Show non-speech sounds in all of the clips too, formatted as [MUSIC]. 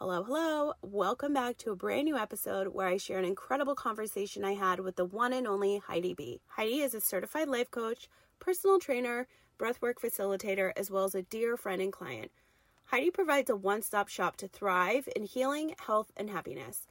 Hello, hello. Welcome back to a brand new episode where I share an incredible conversation I had with the one and only Heidi B. Heidi is a certified life coach, personal trainer, breathwork facilitator, as well as a dear friend and client. Heidi provides a one stop shop to thrive in healing, health, and happiness.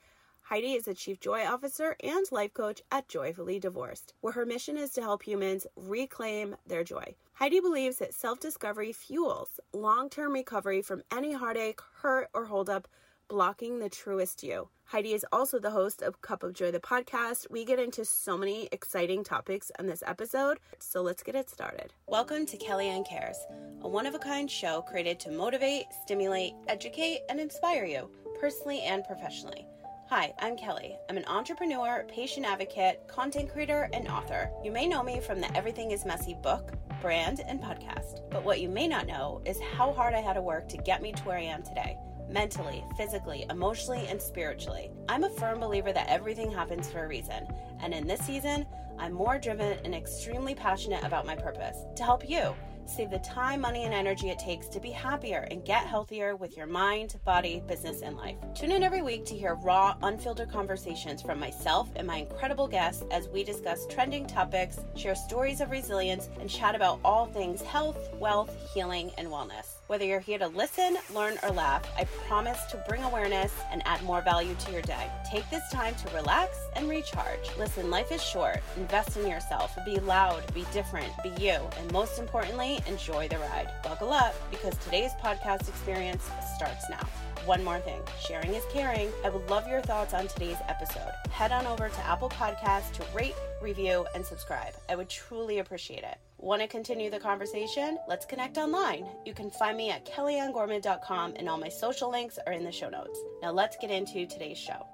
Heidi is a chief joy officer and life coach at Joyfully Divorced, where her mission is to help humans reclaim their joy. Heidi believes that self discovery fuels long term recovery from any heartache, hurt, or holdup blocking the truest you. Heidi is also the host of Cup of Joy, the podcast. We get into so many exciting topics on this episode, so let's get it started. Welcome to Kellyanne Cares, a one of a kind show created to motivate, stimulate, educate, and inspire you, personally and professionally. Hi, I'm Kelly. I'm an entrepreneur, patient advocate, content creator, and author. You may know me from the Everything is Messy book, brand, and podcast. But what you may not know is how hard I had to work to get me to where I am today mentally, physically, emotionally, and spiritually. I'm a firm believer that everything happens for a reason, and in this season, I'm more driven and extremely passionate about my purpose to help you save the time, money, and energy it takes to be happier and get healthier with your mind, body, business, and life. Tune in every week to hear raw, unfiltered conversations from myself and my incredible guests as we discuss trending topics, share stories of resilience, and chat about all things health, wealth, healing, and wellness. Whether you're here to listen, learn, or laugh, I promise to bring awareness and add more value to your day. Take this time to relax and recharge. Listen, life is short. Invest in yourself. Be loud, be different, be you, and most importantly, enjoy the ride. Buckle up because today's podcast experience starts now. One more thing sharing is caring. I would love your thoughts on today's episode. Head on over to Apple Podcasts to rate, review, and subscribe. I would truly appreciate it. Want to continue the conversation? Let's connect online. You can find me at kellyanngorman.com, and all my social links are in the show notes. Now, let's get into today's show.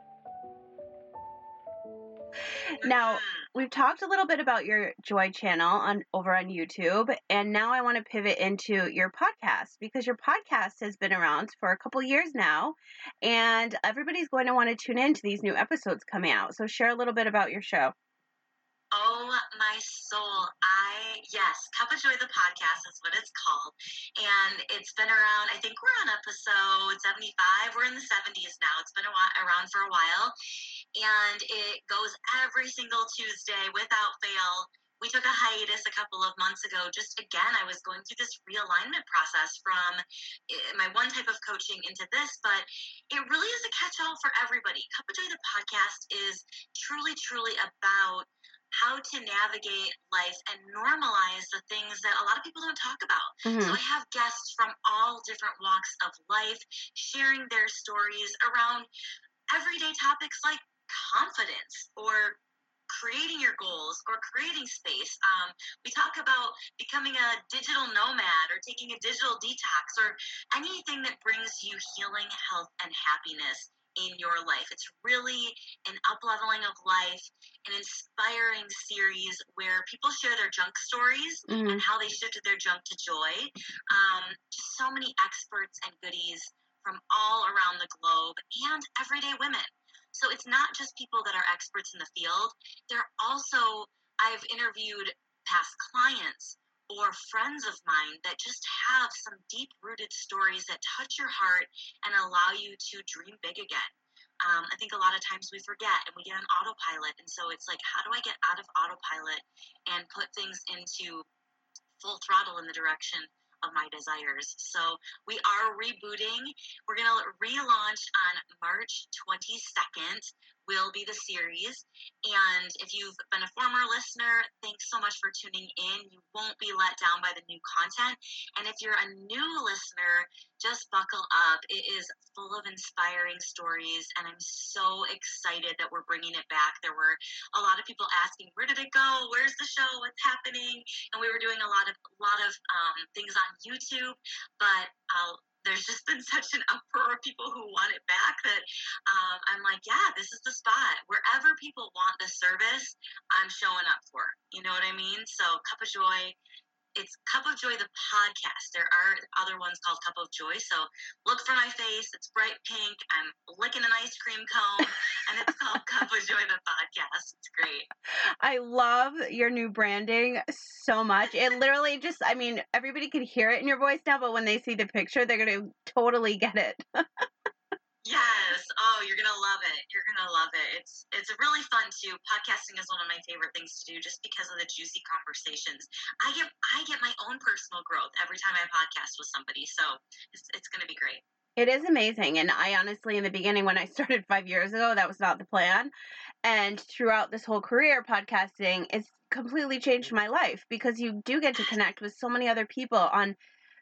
Now, we've talked a little bit about your Joy channel on over on YouTube, and now I want to pivot into your podcast because your podcast has been around for a couple years now, and everybody's going to want to tune in to these new episodes coming out. So, share a little bit about your show. Oh my soul. I, yes, Cup of Joy, the podcast is what it's called. And it's been around, I think we're on episode 75. We're in the 70s now. It's been while, around for a while. And it goes every single Tuesday without fail. We took a hiatus a couple of months ago. Just again, I was going through this realignment process from eh, my one type of coaching into this, but it really is a catch all for everybody. Cup of Joy, the podcast, is truly, truly about how to navigate life and normalize the things that a lot of people don't talk about. Mm-hmm. So I have guests from all different walks of life sharing their stories around everyday topics like confidence or creating your goals or creating space. Um, we talk about becoming a digital nomad or taking a digital detox or anything that brings you healing, health, and happiness in your life. It's really an up leveling of life, an inspiring series where people share their junk stories mm-hmm. and how they shifted their junk to joy. Um, just so many experts and goodies from all around the globe and everyday women. So it's not just people that are experts in the field, they're also, I've interviewed past clients or friends of mine that just have some deep rooted stories that touch your heart and allow you to dream big again. Um, I think a lot of times we forget and we get on autopilot. And so it's like, how do I get out of autopilot and put things into full throttle in the direction of my desires. So we are rebooting. We're going to relaunch on March 22nd will be the series. And if you've been a former listener, thanks so much for tuning in. You won't be let down by the new content. And if you're a new listener, just buckle up. It is full of inspiring stories, and I'm so excited that we're bringing it back. There were a lot of people asking, "Where did it go? Where's the show? What's happening?" And we were doing a lot of a lot of um, things on YouTube, but I'll there's just been such an uproar of people who want it back that um, I'm like, yeah, this is the spot. Wherever people want the service, I'm showing up for. You know what I mean? So Cup of Joy it's Cup of Joy the podcast. There are other ones called Cup of Joy. So look for my face. It's bright pink. I'm licking an ice cream cone, and it's called [LAUGHS] Cup of Joy the podcast. It's great. I love your new branding so much. It literally just, I mean, everybody could hear it in your voice now, but when they see the picture, they're going to totally get it. [LAUGHS] Yeah, oh, I love it. You're gonna love it. It's it's really fun too. Podcasting is one of my favorite things to do just because of the juicy conversations. I get I get my own personal growth every time I podcast with somebody. So it's it's to be great. It is amazing. And I honestly, in the beginning, when I [LAUGHS] started five years ago, that was not the plan. And throughout this whole career, podcasting it's completely changed my life because you do get to connect with so many other people on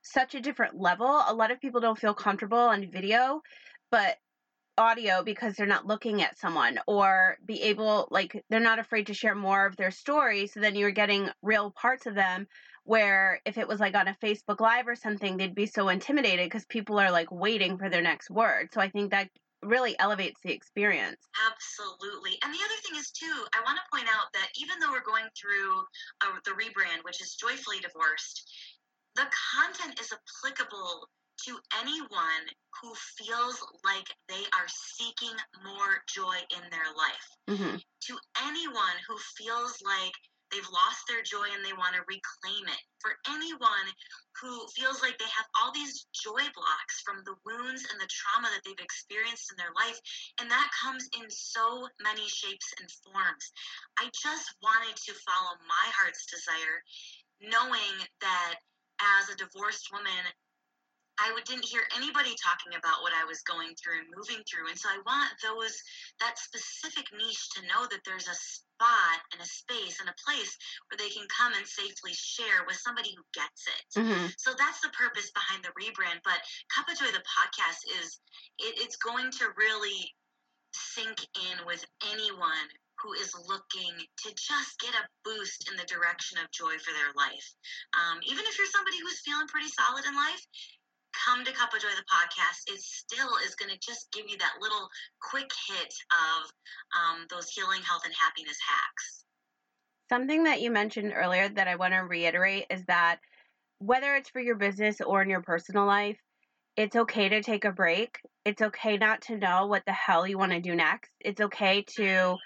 such a different level. A lot of people don't feel comfortable on video, but audio because they're not looking at someone or be able like they're not afraid to share more of their story so then you're getting real parts of them where if it was like on a Facebook live or something they'd be so intimidated because people are like waiting for their next word so I think that really elevates the experience. Absolutely and the other thing is too I want to point out that even though we're going through uh, the rebrand which is joyfully divorced the content is applicable to anyone who feels like they are seeking more joy in their life. Mm-hmm. To anyone who feels like they've lost their joy and they want to reclaim it. For anyone who feels like they have all these joy blocks from the wounds and the trauma that they've experienced in their life, and that comes in so many shapes and forms. I just wanted to follow my heart's desire, knowing that as a divorced woman, I didn't hear anybody talking about what I was going through and moving through. And so I want those, that specific niche to know that there's a spot and a space and a place where they can come and safely share with somebody who gets it. Mm-hmm. So that's the purpose behind the rebrand. But Cup of Joy, the podcast, is it, it's going to really sink in with anyone who is looking to just get a boost in the direction of joy for their life. Um, even if you're somebody who's feeling pretty solid in life, come to Cup of Joy, the podcast, it still is going to just give you that little quick hit of um, those healing, health, and happiness hacks. Something that you mentioned earlier that I want to reiterate is that whether it's for your business or in your personal life, it's okay to take a break. It's okay not to know what the hell you want to do next. It's okay to,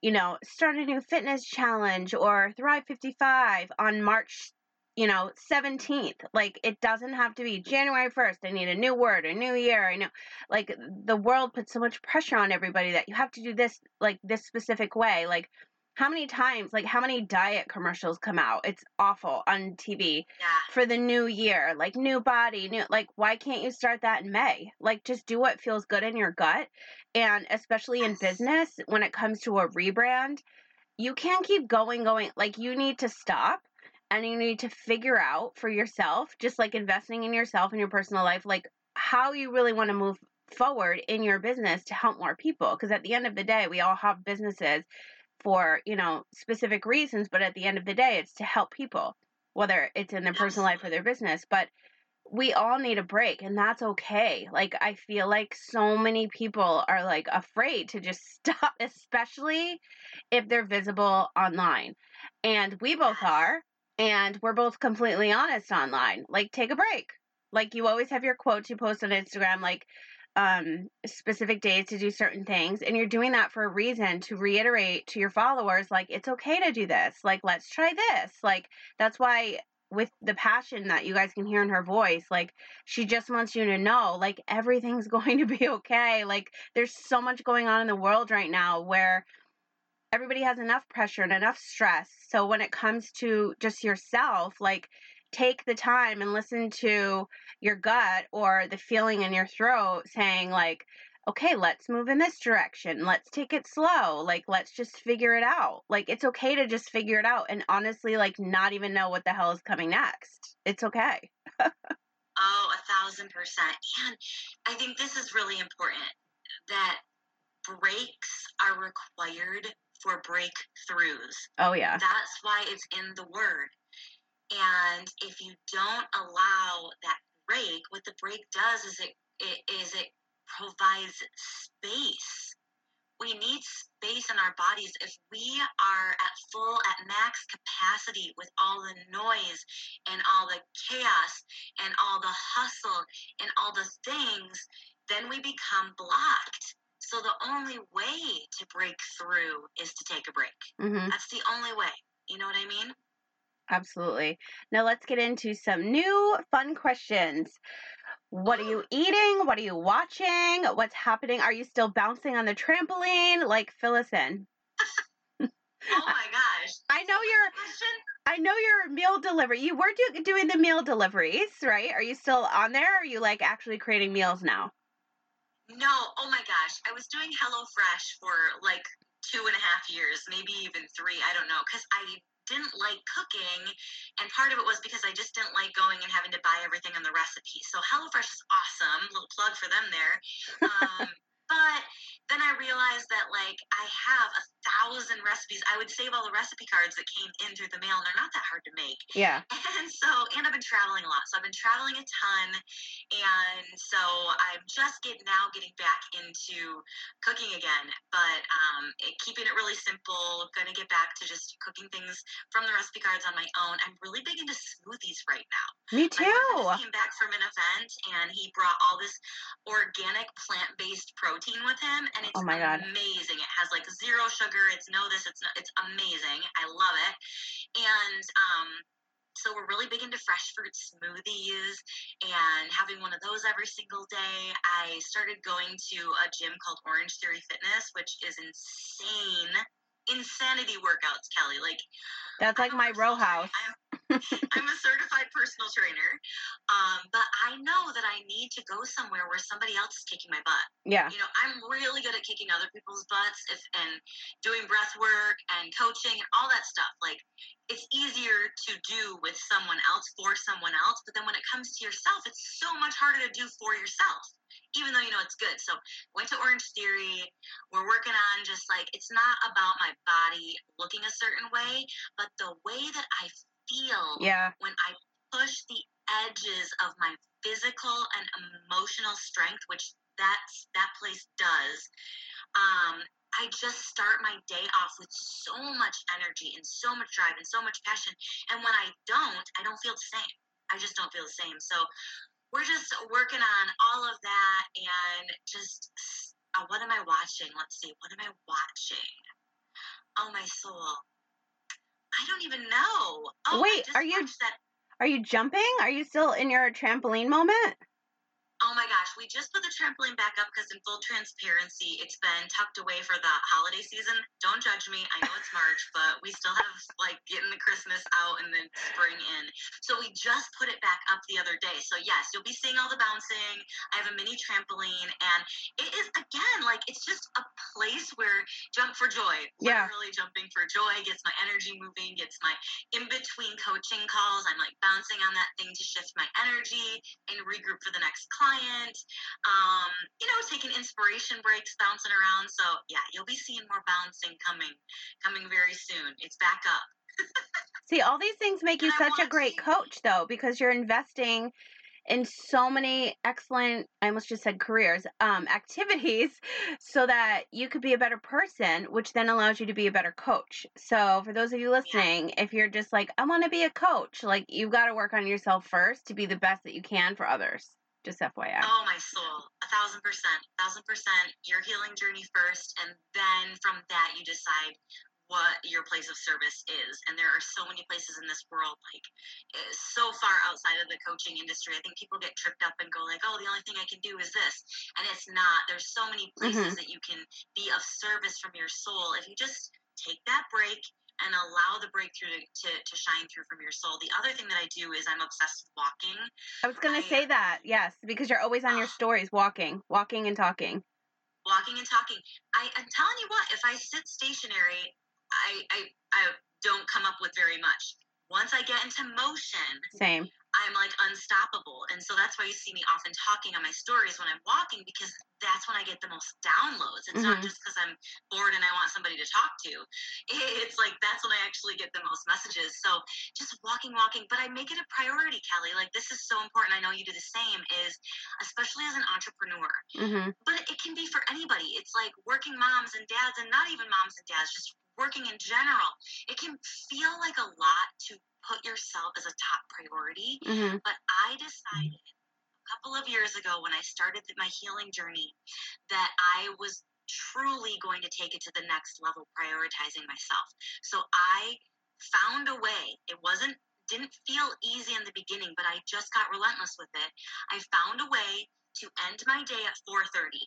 you know, start a new fitness challenge or Thrive 55 on March you know, 17th. Like it doesn't have to be January 1st. I need a new word, a new year. I know like the world puts so much pressure on everybody that you have to do this like this specific way. Like how many times, like how many diet commercials come out? It's awful on TV Yeah. for the new year, like new body, new like why can't you start that in May? Like just do what feels good in your gut. And especially in business when it comes to a rebrand, you can't keep going going like you need to stop and you need to figure out for yourself, just like investing in yourself and your personal life, like how you really want to move forward in your business to help more people. Because at the end of the day, we all have businesses for, you know, specific reasons, but at the end of the day, it's to help people, whether it's in their personal life or their business. But we all need a break and that's okay. Like I feel like so many people are like afraid to just [LAUGHS] stop, especially if they're visible online. And we both are and we're both completely honest online. Like take a break. Like you always have your quotes you post on Instagram like um specific days to do certain things and you're doing that for a reason to reiterate to your followers like it's okay to do this. Like let's try this. Like that's why with the passion that you guys can hear in her voice like she just wants you to know like everything's [LAUGHS] going to be okay. Like there's so much going on in the world right now where everybody has enough pressure and enough stress. So when it comes to just yourself, like take the time and listen to your gut or the feeling in your throat saying like okay, let's move in this direction. Let's take it slow. Like let's just figure it out. Like it's okay to just figure it out and honestly like not even know what the hell is coming next. It's okay. Oh, a thousand percent. And I think this is really important that breaks are required for breakthroughs. Oh yeah. That's why it's in the word. And if you don't allow that break, what the break does is it, it is it provides space. We need space in our bodies. If we are at full, at max capacity with all the noise and all the chaos and all the hustle and all the things, then we become blocked. So the only way to break through is to take a break. Mhm. That's the only way. You know what I mean? Absolutely. Now let's get into some new fun questions. What are you [GASPS] eating? What are you watching? What's happening? Are you still bouncing on the trampoline? Like, fill us in. [LAUGHS] oh my gosh. I know you're. I know you're meal delivery. You were do, doing the meal deliveries, right? Are you still on there? are you like actually creating meals now? No. Oh my gosh. I was doing HelloFresh for like two and a half years, maybe even three. I don't know. Because I didn't like cooking, and part of it was because I just didn't like going and having to buy everything on the recipe. So HelloFresh is awesome. Little plug for them there. Um, [LAUGHS] but then I realized that like I have a thousand recipes. I would save all the recipe cards that came in through the mail, and they're not that hard to make. Yeah. [LAUGHS] And so, and I've been traveling a lot, so I've been traveling a ton, and so I'm just getting now getting back into cooking again, but um, it, keeping it really simple. Going to get back to just cooking things from the recipe cards on my own. I'm really big into smoothies right now. Me too. My came back from an event, and he brought all this organic plant-based protein with him, and it's oh my God. amazing. It has like zero sugar. It's no this. It's it's amazing. I love it. And um, so we're really big into fresh fruit smoothies and having one of those every single day. I started going to a gym called Orange Theory Fitness, which is insane insanity workouts, Kelly. Like that's like my row house. I'm, I'm, a certified personal trainer, um, but I know that I need to go somewhere where somebody else is kicking my butt. Yeah. You know, I'm really good at kicking other people's butts if, and doing breath work and coaching and all that stuff. Like it's easier to do with someone else for someone else, but then when it comes to yourself, it's so much harder to do for yourself even though you know it's good. So went to Orange Theory. We're working on just like it's not about my body looking a certain way, but the way that I feel yeah. when I push the edges of my physical and emotional strength, which that's that place does. Um, I just start my day off with so much energy and so much drive and so much passion. And when I don't, I don't feel the same. I just don't feel the same. So we're just working on all of that and just uh, what am I watching? Let's see. What am I watching? Oh, my soul. I don't even know. Oh, Wait, are you that. Are you jumping? Are you still in your trampoline moment? Oh my gosh, we just put the trampoline back up because, in full transparency, it's been tucked away for the holiday season. Don't judge me. I know it's March, [LAUGHS] but we still have like getting the Christmas out and then spring in. So we just put it back up the other day. So, yes, you'll be seeing all the bouncing. I have a mini trampoline, and it is, again, like it's just a place where jump for joy. Yeah. Literally jumping for joy gets my energy moving, gets my in between coaching calls. I'm like bouncing on that thing to shift my energy and regroup for the next client client, um, you know, taking inspiration breaks, bouncing around. So yeah, you'll be seeing more bouncing coming, coming very soon. It's back up. [LAUGHS] See, all these things make you and such a great coach, though, because you're investing in so many excellent i almost just said careers um, activities [LAUGHS] so that you could be a better person which then allows you to be a better coach so for those of you listening yeah. if you're just like i want to be a coach like you've got to work on yourself first to be the best that you can for others just FYI. Oh, my soul. A thousand percent. A thousand percent. Your healing journey first. And then from that, you decide what your place of service is. And there are so many places in this world, like eh, so far outside of the coaching industry. I think people get tripped up and go like, oh, the only thing I can do is this. And it's not. There's so many places mm-hmm. that you can be of service from your soul. If you just take that break and allow the breakthrough to, to, to, shine through from your soul. The other thing that I do is I'm obsessed with walking. I was going to say that, yes, because you're always on uh, your stories walking, walking and talking. Walking and talking. I, I'm telling you what, if I sit stationary, I, I, I don't come up with very much. Once I get into motion, same. I'm like unstoppable. And so that's why you see me often talking on my stories when I'm walking because that's when I get the most downloads. It's mm-hmm. not just because I'm bored and I want somebody to talk to. [LAUGHS] It's like that's when I actually get the most messages. So just walking, walking, but I make it a priority, Kelly. Like this is so important. I know you do the same, is especially as an entrepreneur. Mm-hmm. But it can be for anybody. It's like working moms and dads, and not even moms and dads, just working in general. It can feel like a lot to put yourself as a top priority. Mm-hmm. But I decided a couple of years ago when I started my healing journey that I was truly going to take it to the next level, prioritizing myself. So I found a way. It wasn't didn't feel easy in the beginning, but I just got relentless with it. I found a way to end my day at 4:30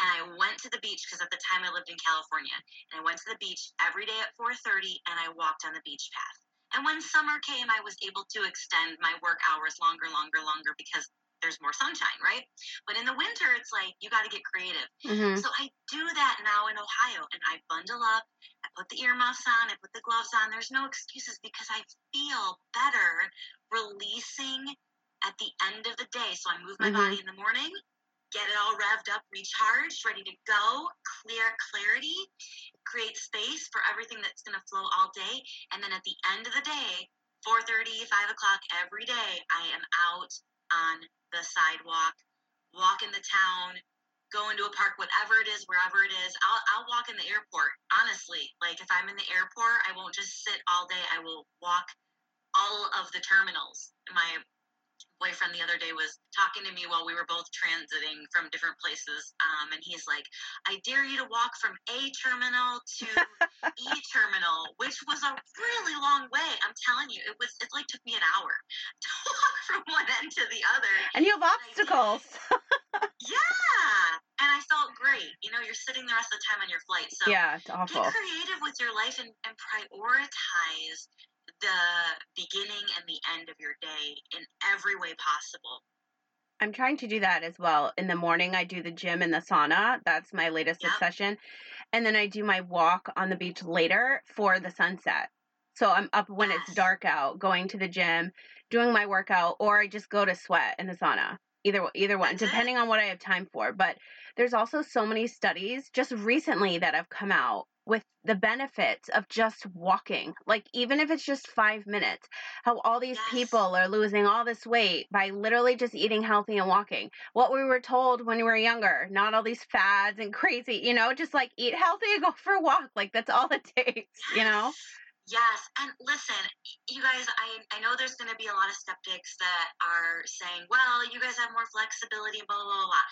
and I went to the beach because at the time I lived in California. And I went to the beach every day at 4:30 and I walked on the beach path. And when summer came, I was able to extend my work hours longer, longer, longer because there's more sunshine, right? But in the winter, it's like you got to get creative. Mhm. So I do that now in Ohio and I bundle up, I put the earmuffs on, I put the gloves on. There's no excuses because I feel better releasing at the end of the day. So I move my Mhm. body in the morning, get it all revved up, recharged, ready to go, clear clarity, create space for everything that's going to flow all day. And then at the end of the day, 4.30, 5 o'clock every day, I am out on the sidewalk, walking the town, go into a park, whatever it is, wherever it is. I'll, I'll walk in the airport, honestly. Like if I'm in the airport, I won't just sit all day. I will walk all of the terminals. My boyfriend the other day was talking to me while we were both transiting from different places. Um, and he's like, I dare you to walk from A terminal to E [LAUGHS] terminal, which was a really long way. I'm telling you, it was, it like took me an hour [LAUGHS] to walk from one end to the other. And you have obstacles. Yeah. And I felt great. You know, you're sitting the rest of the time on your flight. So yeah, it's get creative with your life and, and prioritize the beginning and the end of your day in every way possible. I'm trying to do that as well. In the morning, I do the gym and the sauna. That's my latest Yep. obsession. And then I do my walk on the beach later for the sunset. So I'm up when it's dark out, going to the gym, doing my workout, or I just go to sweat in the sauna. Either either one, That's it. depending on what I have time for. But there's also so many studies just recently that have come out with the benefits of just walking. Like even if it's just 5 minutes, how all these Yes. people are losing all this weight by literally just eating healthy and walking. What we were told when we were younger, not all these fads and [LAUGHS] crazy, you know, just like eat healthy and go for a walk. Like that's all it [LAUGHS] takes, you know? Yes, and listen, you guys, I, I know there's going to be a lot of skeptics that are saying, well, you guys have more flexibility, blah, blah, blah, blah.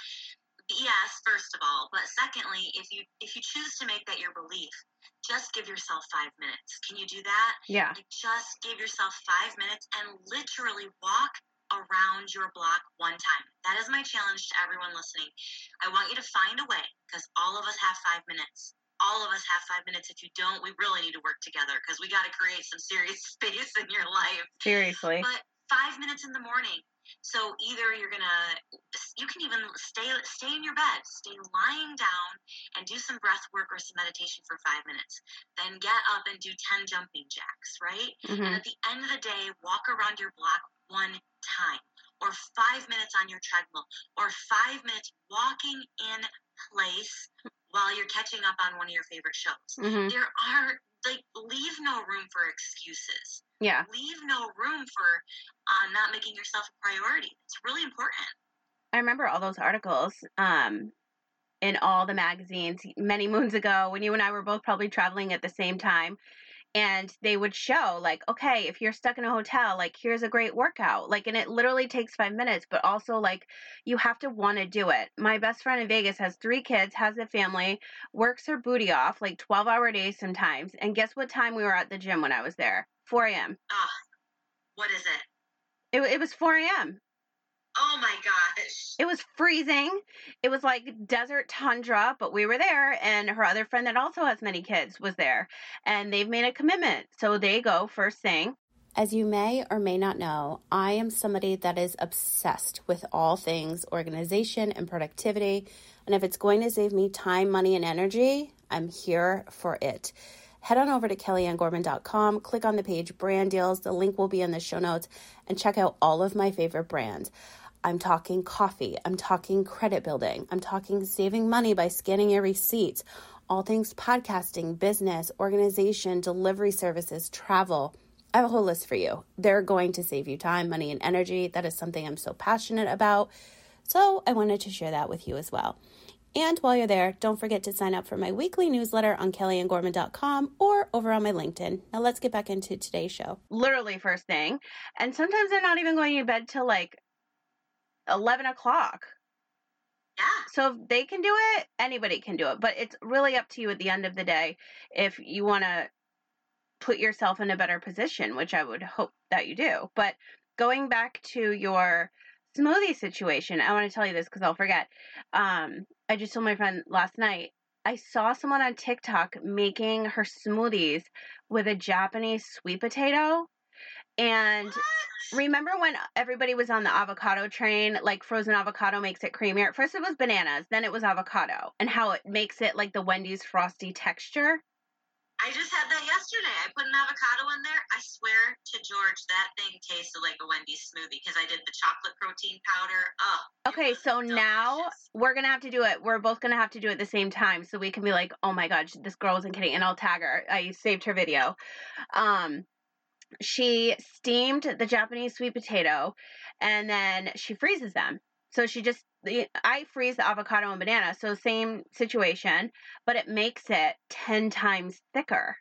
Yes, first of all, but secondly, if you if you choose to make that your belief, just give yourself five minutes. Can you do that? Yeah. Like just give yourself five minutes and literally walk around your block one time. That is my challenge to everyone listening. I want you to find a way because all of us have five minutes. All of us have five minutes. If you don't, we really need to work together because we got to create some serious [LAUGHS] space in your life. Seriously. But five minutes in the morning. So either you're gonna, you can even stay stay in your bed, stay lying down, and do some breath work or some meditation for five minutes. Then get up and do ten jumping jacks, right? Mhm. And at the end of the day, walk around your block one time, or five minutes on your treadmill, or five minutes walking in place while you're catching up on one of your favorite shows. Mhm. There are like leave no room for excuses. Yeah. Leave no room for uh, not making yourself a priority. It's really important. I remember all those articles um, in all the magazines many moons ago when you and I were both probably traveling at the same time. And they would show, like, okay, if you're stuck in a hotel, like, here's a great workout. Like, and it literally takes five minutes, but also, like, you have to want to do it. My best friend in Vegas has three kids, has a family, works her booty off, like 12 hour days sometimes. And guess what time we were at the gym when I was there? 4 a.m. Ah, what is it? It, it was 4 a.m. Oh my gosh. It was freezing. It was like desert tundra, but we were there, and her other friend that also has many kids was there, and they've made a commitment. So they go first thing. As you may or may not know, I am somebody that is obsessed with all things organization and productivity. And if it's going to save me time, money, and energy, I'm here for it. Head on over to kellyanngorman.com, click on the page brand deals. The link will be in the show notes, and check out all of my favorite brands. I'm talking coffee. I'm talking credit building. I'm talking saving money by scanning your receipts. All things podcasting, business, organization, delivery services, travel. I have a whole list for you. They're going to save you time, money, and energy. That is something I'm so passionate about. So I wanted to share that with you as well. And while you're there, don't forget to sign up for my weekly newsletter on kellyanngorman.com or over on my LinkedIn. Now let's get back into today's show. Literally first thing. And sometimes they're not even going to bed till like 11 o'clock. Yeah. So if they can do it, anybody can do it. But it's really up to you at the end of the day if you want to put yourself in a better position, which I would hope that you do. But going back to your smoothie situation, I want to tell you this because I'll forget. Um, I just told my friend last night. I saw someone on TikTok making her smoothies with a Japanese sweet potato. And remember when everybody was on the avocado train? Like frozen avocado makes it creamier. At first it was bananas, then it was avocado, and how it makes it like the Wendy's frosty texture. I just had that yesterday. I put an avocado in there. I swear to George, that thing tasted like a Wendy's smoothie because I did the chocolate protein powder. Oh. Okay, so now we're gonna have to do it. We're both gonna have to do it at the same time, so we can be like, "Oh my god, this girl isn't kidding," and I'll tag her. I saved her video. Um, she steamed the Japanese sweet potato, and then she freezes them. So she just, I freeze the avocado and banana, so same situation, but it makes it ten times thicker.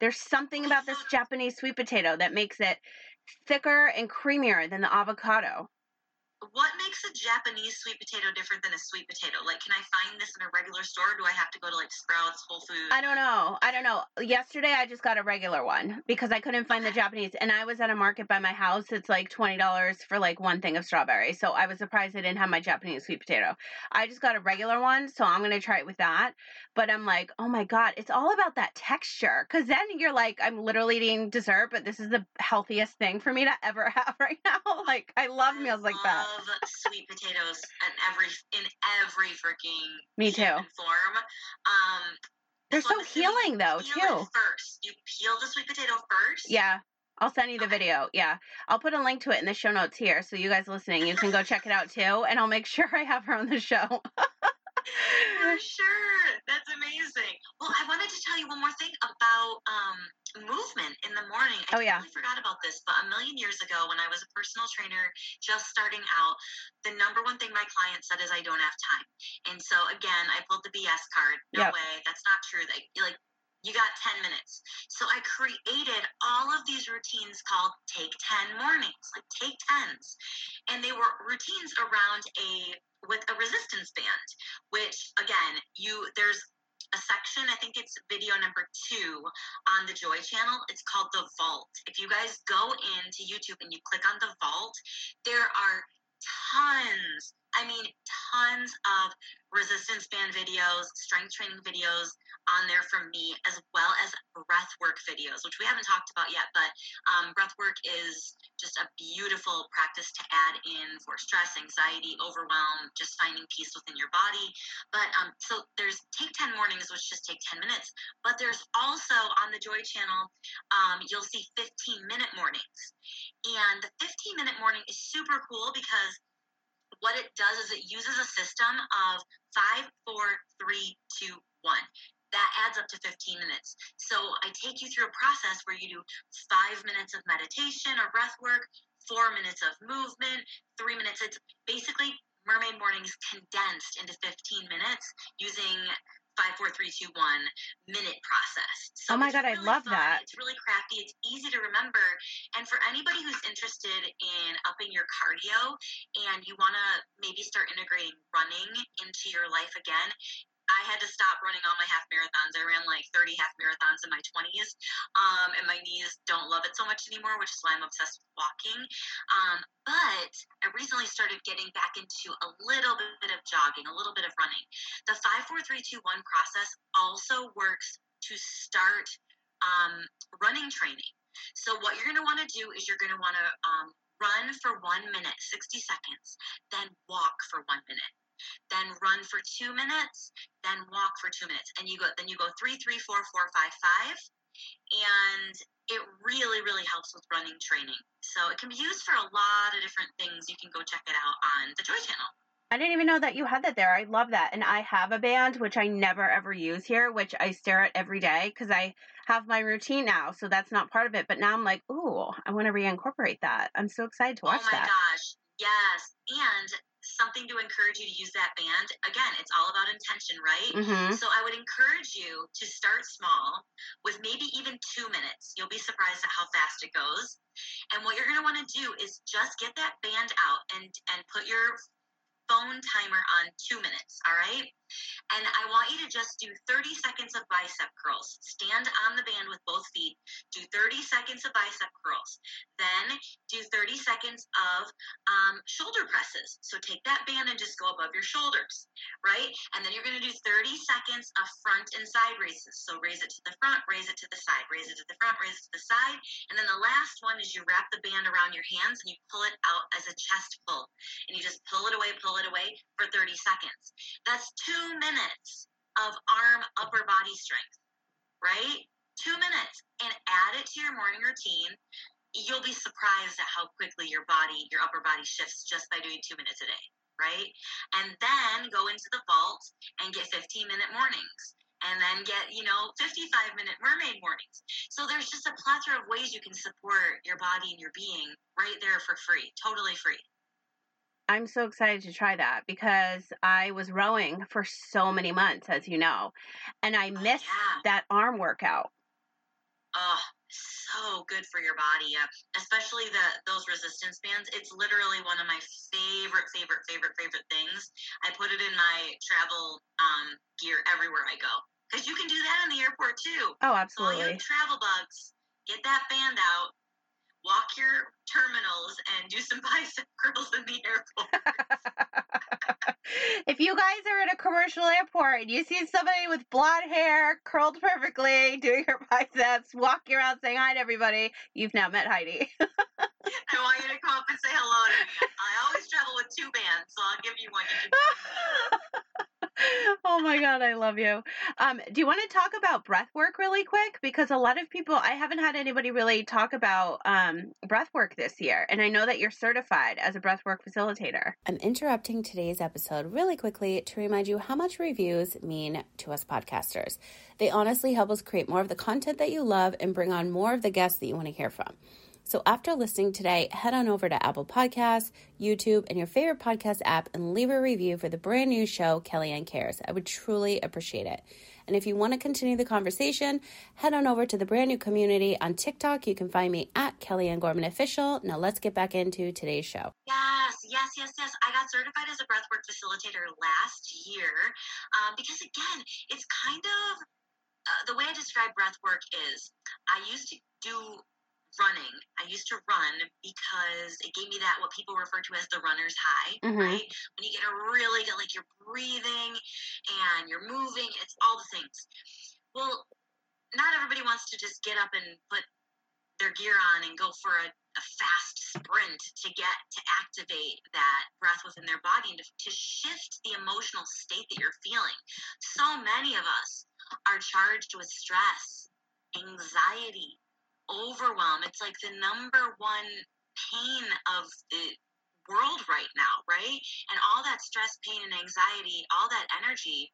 There's something about this Japanese sweet potato that makes it thicker and creamier than the avocado. What makes a Japanese sweet potato different than a sweet potato? Like, can I find this in a regular store? Or do I have to go to like Sprouts, Whole Foods? I don't know. I don't know. Yesterday I just got a regular one because I couldn't find the Japanese and I was at a market by my house. It's like $20 for like one thing of strawberry. So I was surprised I didn't have my Japanese sweet potato. I just got a regular one, so I'm going to try it with that. But I'm like, "Oh my god, it's all about that texture." Cuz then you're like, I'm literally eating dessert, but this is the healthiest thing for me to ever [LAUGHS] have right now. Like I love meals like that. Love sweet potatoes in every in every freaking Me too. form. Um, They're so so I'm assuming you healing though, too. first, you peel the sweet potato first. Yeah. I'll send you the Okay. video. Yeah. I'll put a link to it in the show notes here. So you guys listening, you can go check it out too. And I'll make sure I have her on the show. [LAUGHS] For sure. That's amazing. Well, I wanted to tell you one more thing about um, movement in the morning. I Oh, yeah. totally forgot about this, but a million years ago, when I was a personal trainer just starting out, the number one thing my client said is, I don't have time. And so, again, I pulled the BS card. No Yep. way. That's not true. Like, like, you got 10 minutes. So I created all of these routines called Take 10 Mornings, like Take 10s. And they were routines around a with a resistance band, which again, you there's a section, I think it's video number two on the Joy channel. It's called The Vault. If you guys go into YouTube and you click on The Vault, there are tons, I mean, tons of resistance band videos, strength training videos on there from me, as well as breath work videos, which we haven't talked about yet. But um, breath work is just a beautiful practice to add in for stress, anxiety, overwhelm, just finding peace within your body. But um, so there's Take 10 Mornings, which just take 10 minutes. But there's also on the Joy channel, um, you'll see 15 minute mornings. And the 15 minute morning is super cool because what it does is it uses a system of five, four, three, two, one. That adds up to 15 minutes. So I take you through a process where you do five minutes of meditation or breath work, four minutes of movement, three minutes. It's basically Mornings condensed into 15 minutes using five, four, three, two, one minute process. So Oh my God, I love fun, that. It's really crafty. It's easy to remember. And for anybody who's interested in upping your cardio and you want to maybe start integrating running into your life again, I had to stop running all my half marathons. I ran like 30 half marathons in my 20s, um, and my knees don't love it so much anymore, which is why I'm obsessed with walking. Um, but I recently started getting back into a little bit of jogging, a little bit of running. The 5 4 3 2 1 process also works to start um, running training. So, what you're going to want to do is you're going to want to um, run for one minute, 60 seconds, then walk for one minute then run for two minutes, then walk for two minutes, and you go then you go three, three, four, four, five, five, and it really, really helps with running training. So it can be used for a lot of different things. You can go check it out on the Joy Channel. I didn't even know that you had that there. I love that. And I have a band, which I never ever use here, which I stare at every day because I have my routine now. So that's not part of it. But now I'm like, ooh, I want to reincorporate that. I'm so excited to watch that. oh my that. gosh, yes, and something to encourage you to use that band. Again, it's all about intention, right? hmm So I would encourage you to start small with maybe even two minutes. You'll be surprised at how fast it goes. And what you're going to want to do is just get that band out and and put your phone timer on two minutes, all right? And I want you to just do 30 seconds of bicep curls. Stand on the band with both feet. Do 30 seconds of bicep curls. Then do 30 seconds of um, shoulder presses. So take that band and just go above your shoulders, right? And then you're going to do 30 seconds of front and side raises. So raise it to the front, raise it to the side, raise it to the front, raise it to the side. And then the last one is you wrap the band around your hands and you pull it out as a chest pull. And you just pull it away, pull it away for 30 seconds. That's two two minutes of arm upper body strength, right? Two minutes and add it to your morning routine. You'll be surprised at how quickly your body, your upper body shifts just by doing two minutes a day, right? And then go into the vault and get 15 minute mornings and then get, you know, 55 minute mermaid mornings. So there's just a plethora of ways you can support your body and your being right there for free, totally free. I'm so excited to try that because I was rowing for so many months, as you know, and I oh, missed yeah. that arm workout. Oh, so good for your body, yeah. especially the those resistance bands. It's literally one of my favorite, favorite, favorite, favorite things. I put it in my travel um, gear everywhere I go because you can do that in the airport too. Oh, absolutely. So all you travel bugs, get that band out, walk your terminals and do some [LAUGHS] bicep curls in the airport. [LAUGHS] if you guys are in a commercial airport and you see somebody with blonde hair curled perfectly doing her biceps, walking around saying hi to everybody, you've now met Heidi. [LAUGHS] I want you to come up and say hello to me. I always travel with two bands, so I'll give you one. Oh my god, I love you. Um, do you want to talk about breath work really quick? Because a lot of people, I haven't had anybody really talk about um, breath work this year, and I know that you're certified as a breath work facilitator. I'm interrupting today's episode really quickly to remind you how much reviews mean to us podcasters. They honestly help us create more of the content that you love and bring on more of the guests that you want to hear from. So after listening today, head on over to Apple Podcasts, YouTube, and your favorite podcast app and leave a review for the brand new show, Kellyanne Cares. I would truly appreciate it. And if you want to continue the conversation, head on over to the brand new community on TikTok. You can find me at Kellyanne Gorman Official. Now let's get back into today's show. Yes, yes, yes, yes. I got certified as a breathwork facilitator last year um, because, again, it's kind of uh, the way I describe breathwork is I used to do running. I used to run because it gave me that what people refer to as the runner's high, mm-hmm. right? When you get a really good, like you're breathing and you're moving, it's all the things. Well, not everybody wants to just get up and put their gear on and go for a, a fast sprint to get to activate that breath within their body and to, to shift the emotional state that you're feeling. So many of us are charged with stress, anxiety, overwhelm. It's like the number one pain of the world right now, right? And all that stress, pain, and anxiety, all that energy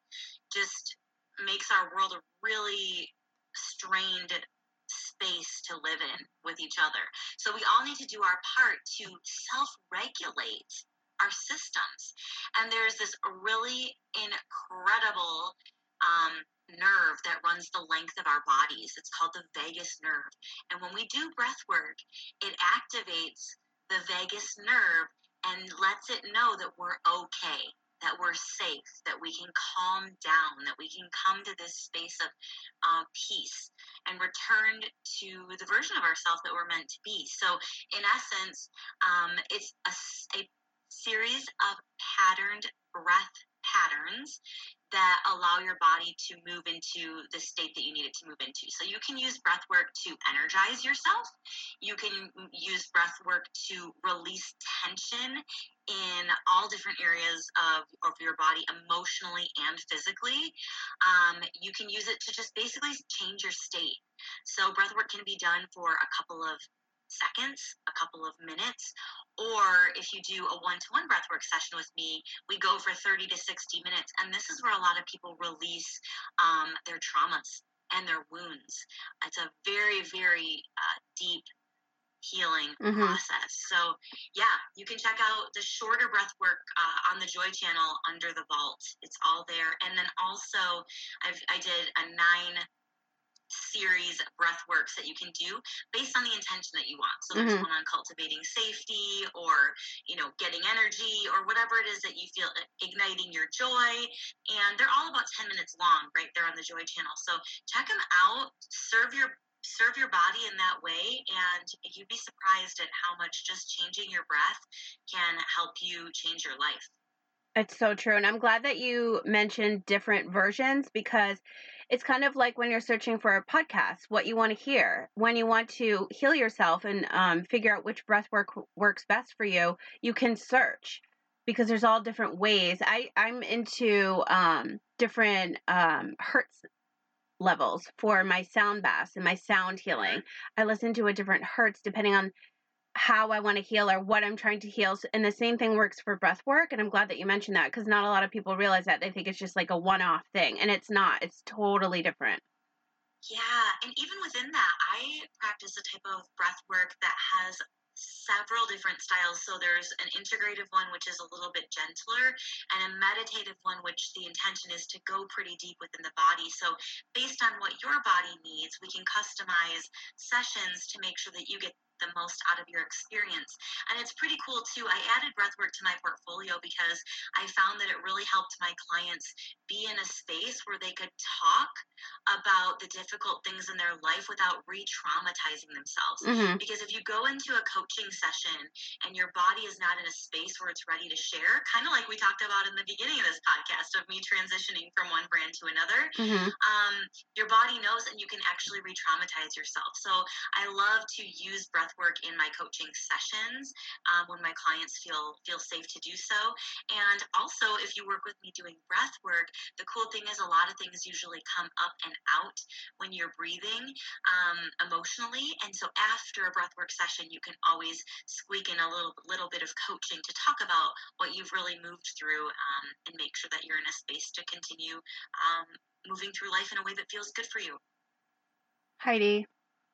just makes our world a really strained space to live in with each other. So we all need to do our part to self regulate our systems. And there's this really incredible um, nerve that runs the length of our bodies. It's called the vagus nerve. And when we do breath work, it activates the vagus nerve and lets it know that we're okay, that we're safe, that we can calm down, that we can come to this space of uh, peace and return to the version of ourselves that we're meant to be. So, in essence, um, it's a, a series of patterned breath patterns that allow your body to move into the state that you need it to move into. So you can use breath work to energize yourself. You can use breath work to release tension in all different areas of, of your body, emotionally and physically. Um, you can use it to just basically change your state. So breath work can be done for a couple of seconds, a couple of minutes, or if you do a one to one breathwork session with me, we go for 30 to 60 minutes. And this is where a lot of people release um, their traumas and their wounds. It's a very, very uh, deep healing mm-hmm. process. So, yeah, you can check out the shorter breath work uh, on the Joy channel under the vault. It's all there. And then also, I've, I did a nine series of breath works that you can do based on the intention that you want. So there's mm-hmm. one on cultivating safety or, you know, getting energy or whatever it is that you feel igniting your joy. And they're all about 10 minutes long right there on the Joy channel. So check them out, serve your serve your body in that way and you'd be surprised at how much just changing your breath can help you change your life. It's so true. And I'm glad that you mentioned different versions because it's kind of like when you're searching for a podcast, what you want to hear. When you want to heal yourself and um, figure out which breath work works best for you, you can search because there's all different ways. I, I'm into um, different um, hertz levels for my sound baths and my sound healing. I listen to a different hertz depending on how I want to heal or what I'm trying to heal. And the same thing works for breath work. And I'm glad that you mentioned that because not a lot of people realize that. They think it's just like a one off thing, and it's not, it's totally different. Yeah, and even within that, I practice a type of breath work that has several different styles. So there's an integrative one, which is a little bit gentler, and a meditative one, which the intention is to go pretty deep within the body. So based on what your body needs, we can customize sessions to make sure that you get the most out of your experience. And it's pretty cool too. I added breathwork to my portfolio because I found that it really helped my clients be in a space where they could talk about the difficult things in their life without re traumatizing themselves. Mm-hmm. Because if you go into a coaching session and your body is not in a space where it's ready to share, kind of like we talked about in the beginning of this podcast of me transitioning from one brand to another, mm-hmm. um, your body knows and you can actually re traumatize yourself. So I love to use breath breath work in my coaching sessions um, when my clients feel feel safe to do so. And also, if you work with me doing breath work, the cool thing is a lot of things usually come up and out when you're breathing um, emotionally. And so after a breath work session, you can always squeak in a little little bit of coaching to talk about what you've really moved through um, and make sure that you're in a space to continue um, moving through life in a way that feels good for you. Heidi,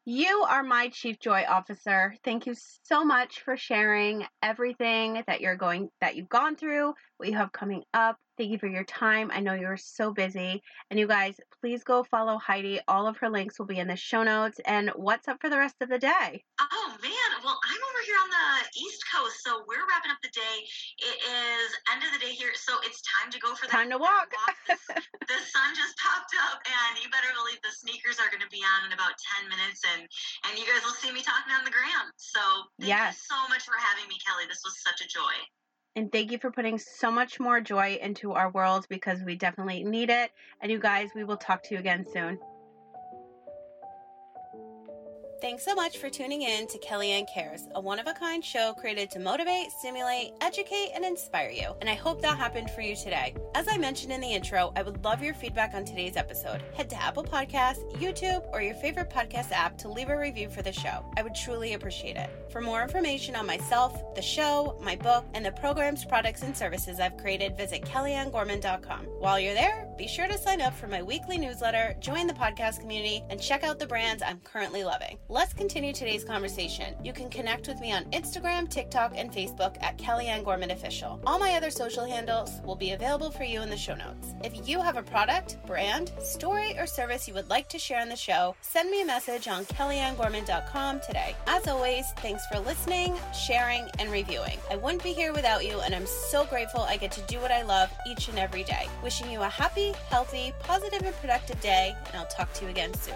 you are my Chief Joy Officer. Thank you so much for sharing everything that you're going that you've gone through, what you have coming up. Thank you for your time. I know you're so busy. And you guys, please go follow Heidi. All of her links will be in the show notes. And what's up for the rest of the day? Well, I'm over here on the East Coast. So we're wrapping up the day. It is end of the day here. So it's time to go for that. Time to walk. walk. [LAUGHS] the sun just popped up. And you better believe the sneakers are going to be on in about 10 minutes. And, and you guys will see me talking on the gram. So thank yes. you so much for having me, Kelly. This was such a joy. And thank you for putting so much more joy into our world because we definitely need it. And you guys, we will talk to you again soon. Thanks so much for tuning in to Kellyann Cares, a one of a kind show created to motivate, stimulate, educate, and inspire you. And I hope that happened for you today. As I mentioned in the intro, I would love your feedback on today's episode. Head to Apple Podcasts, YouTube, or your favorite podcast app to leave a review for the show. I would truly appreciate it. For more information on myself, the show, my book, and the programs, products, and services I've created, visit KellyannGorman.com. While you're there, be sure to sign up for my weekly newsletter, join the podcast community, and check out the brands I'm currently loving. Let's continue today's conversation. You can connect with me on Instagram, TikTok, and Facebook at Kellyann Gorman Official. All my other social handles will be available for you in the show notes. If you have a product, brand, story, or service you would like to share on the show, send me a message on KellyannGorman.com today. As always, thanks for listening, sharing, and reviewing. I wouldn't be here without you, and I'm so grateful I get to do what I love each and every day. Wishing you a happy, healthy, positive, and productive day, and I'll talk to you again soon.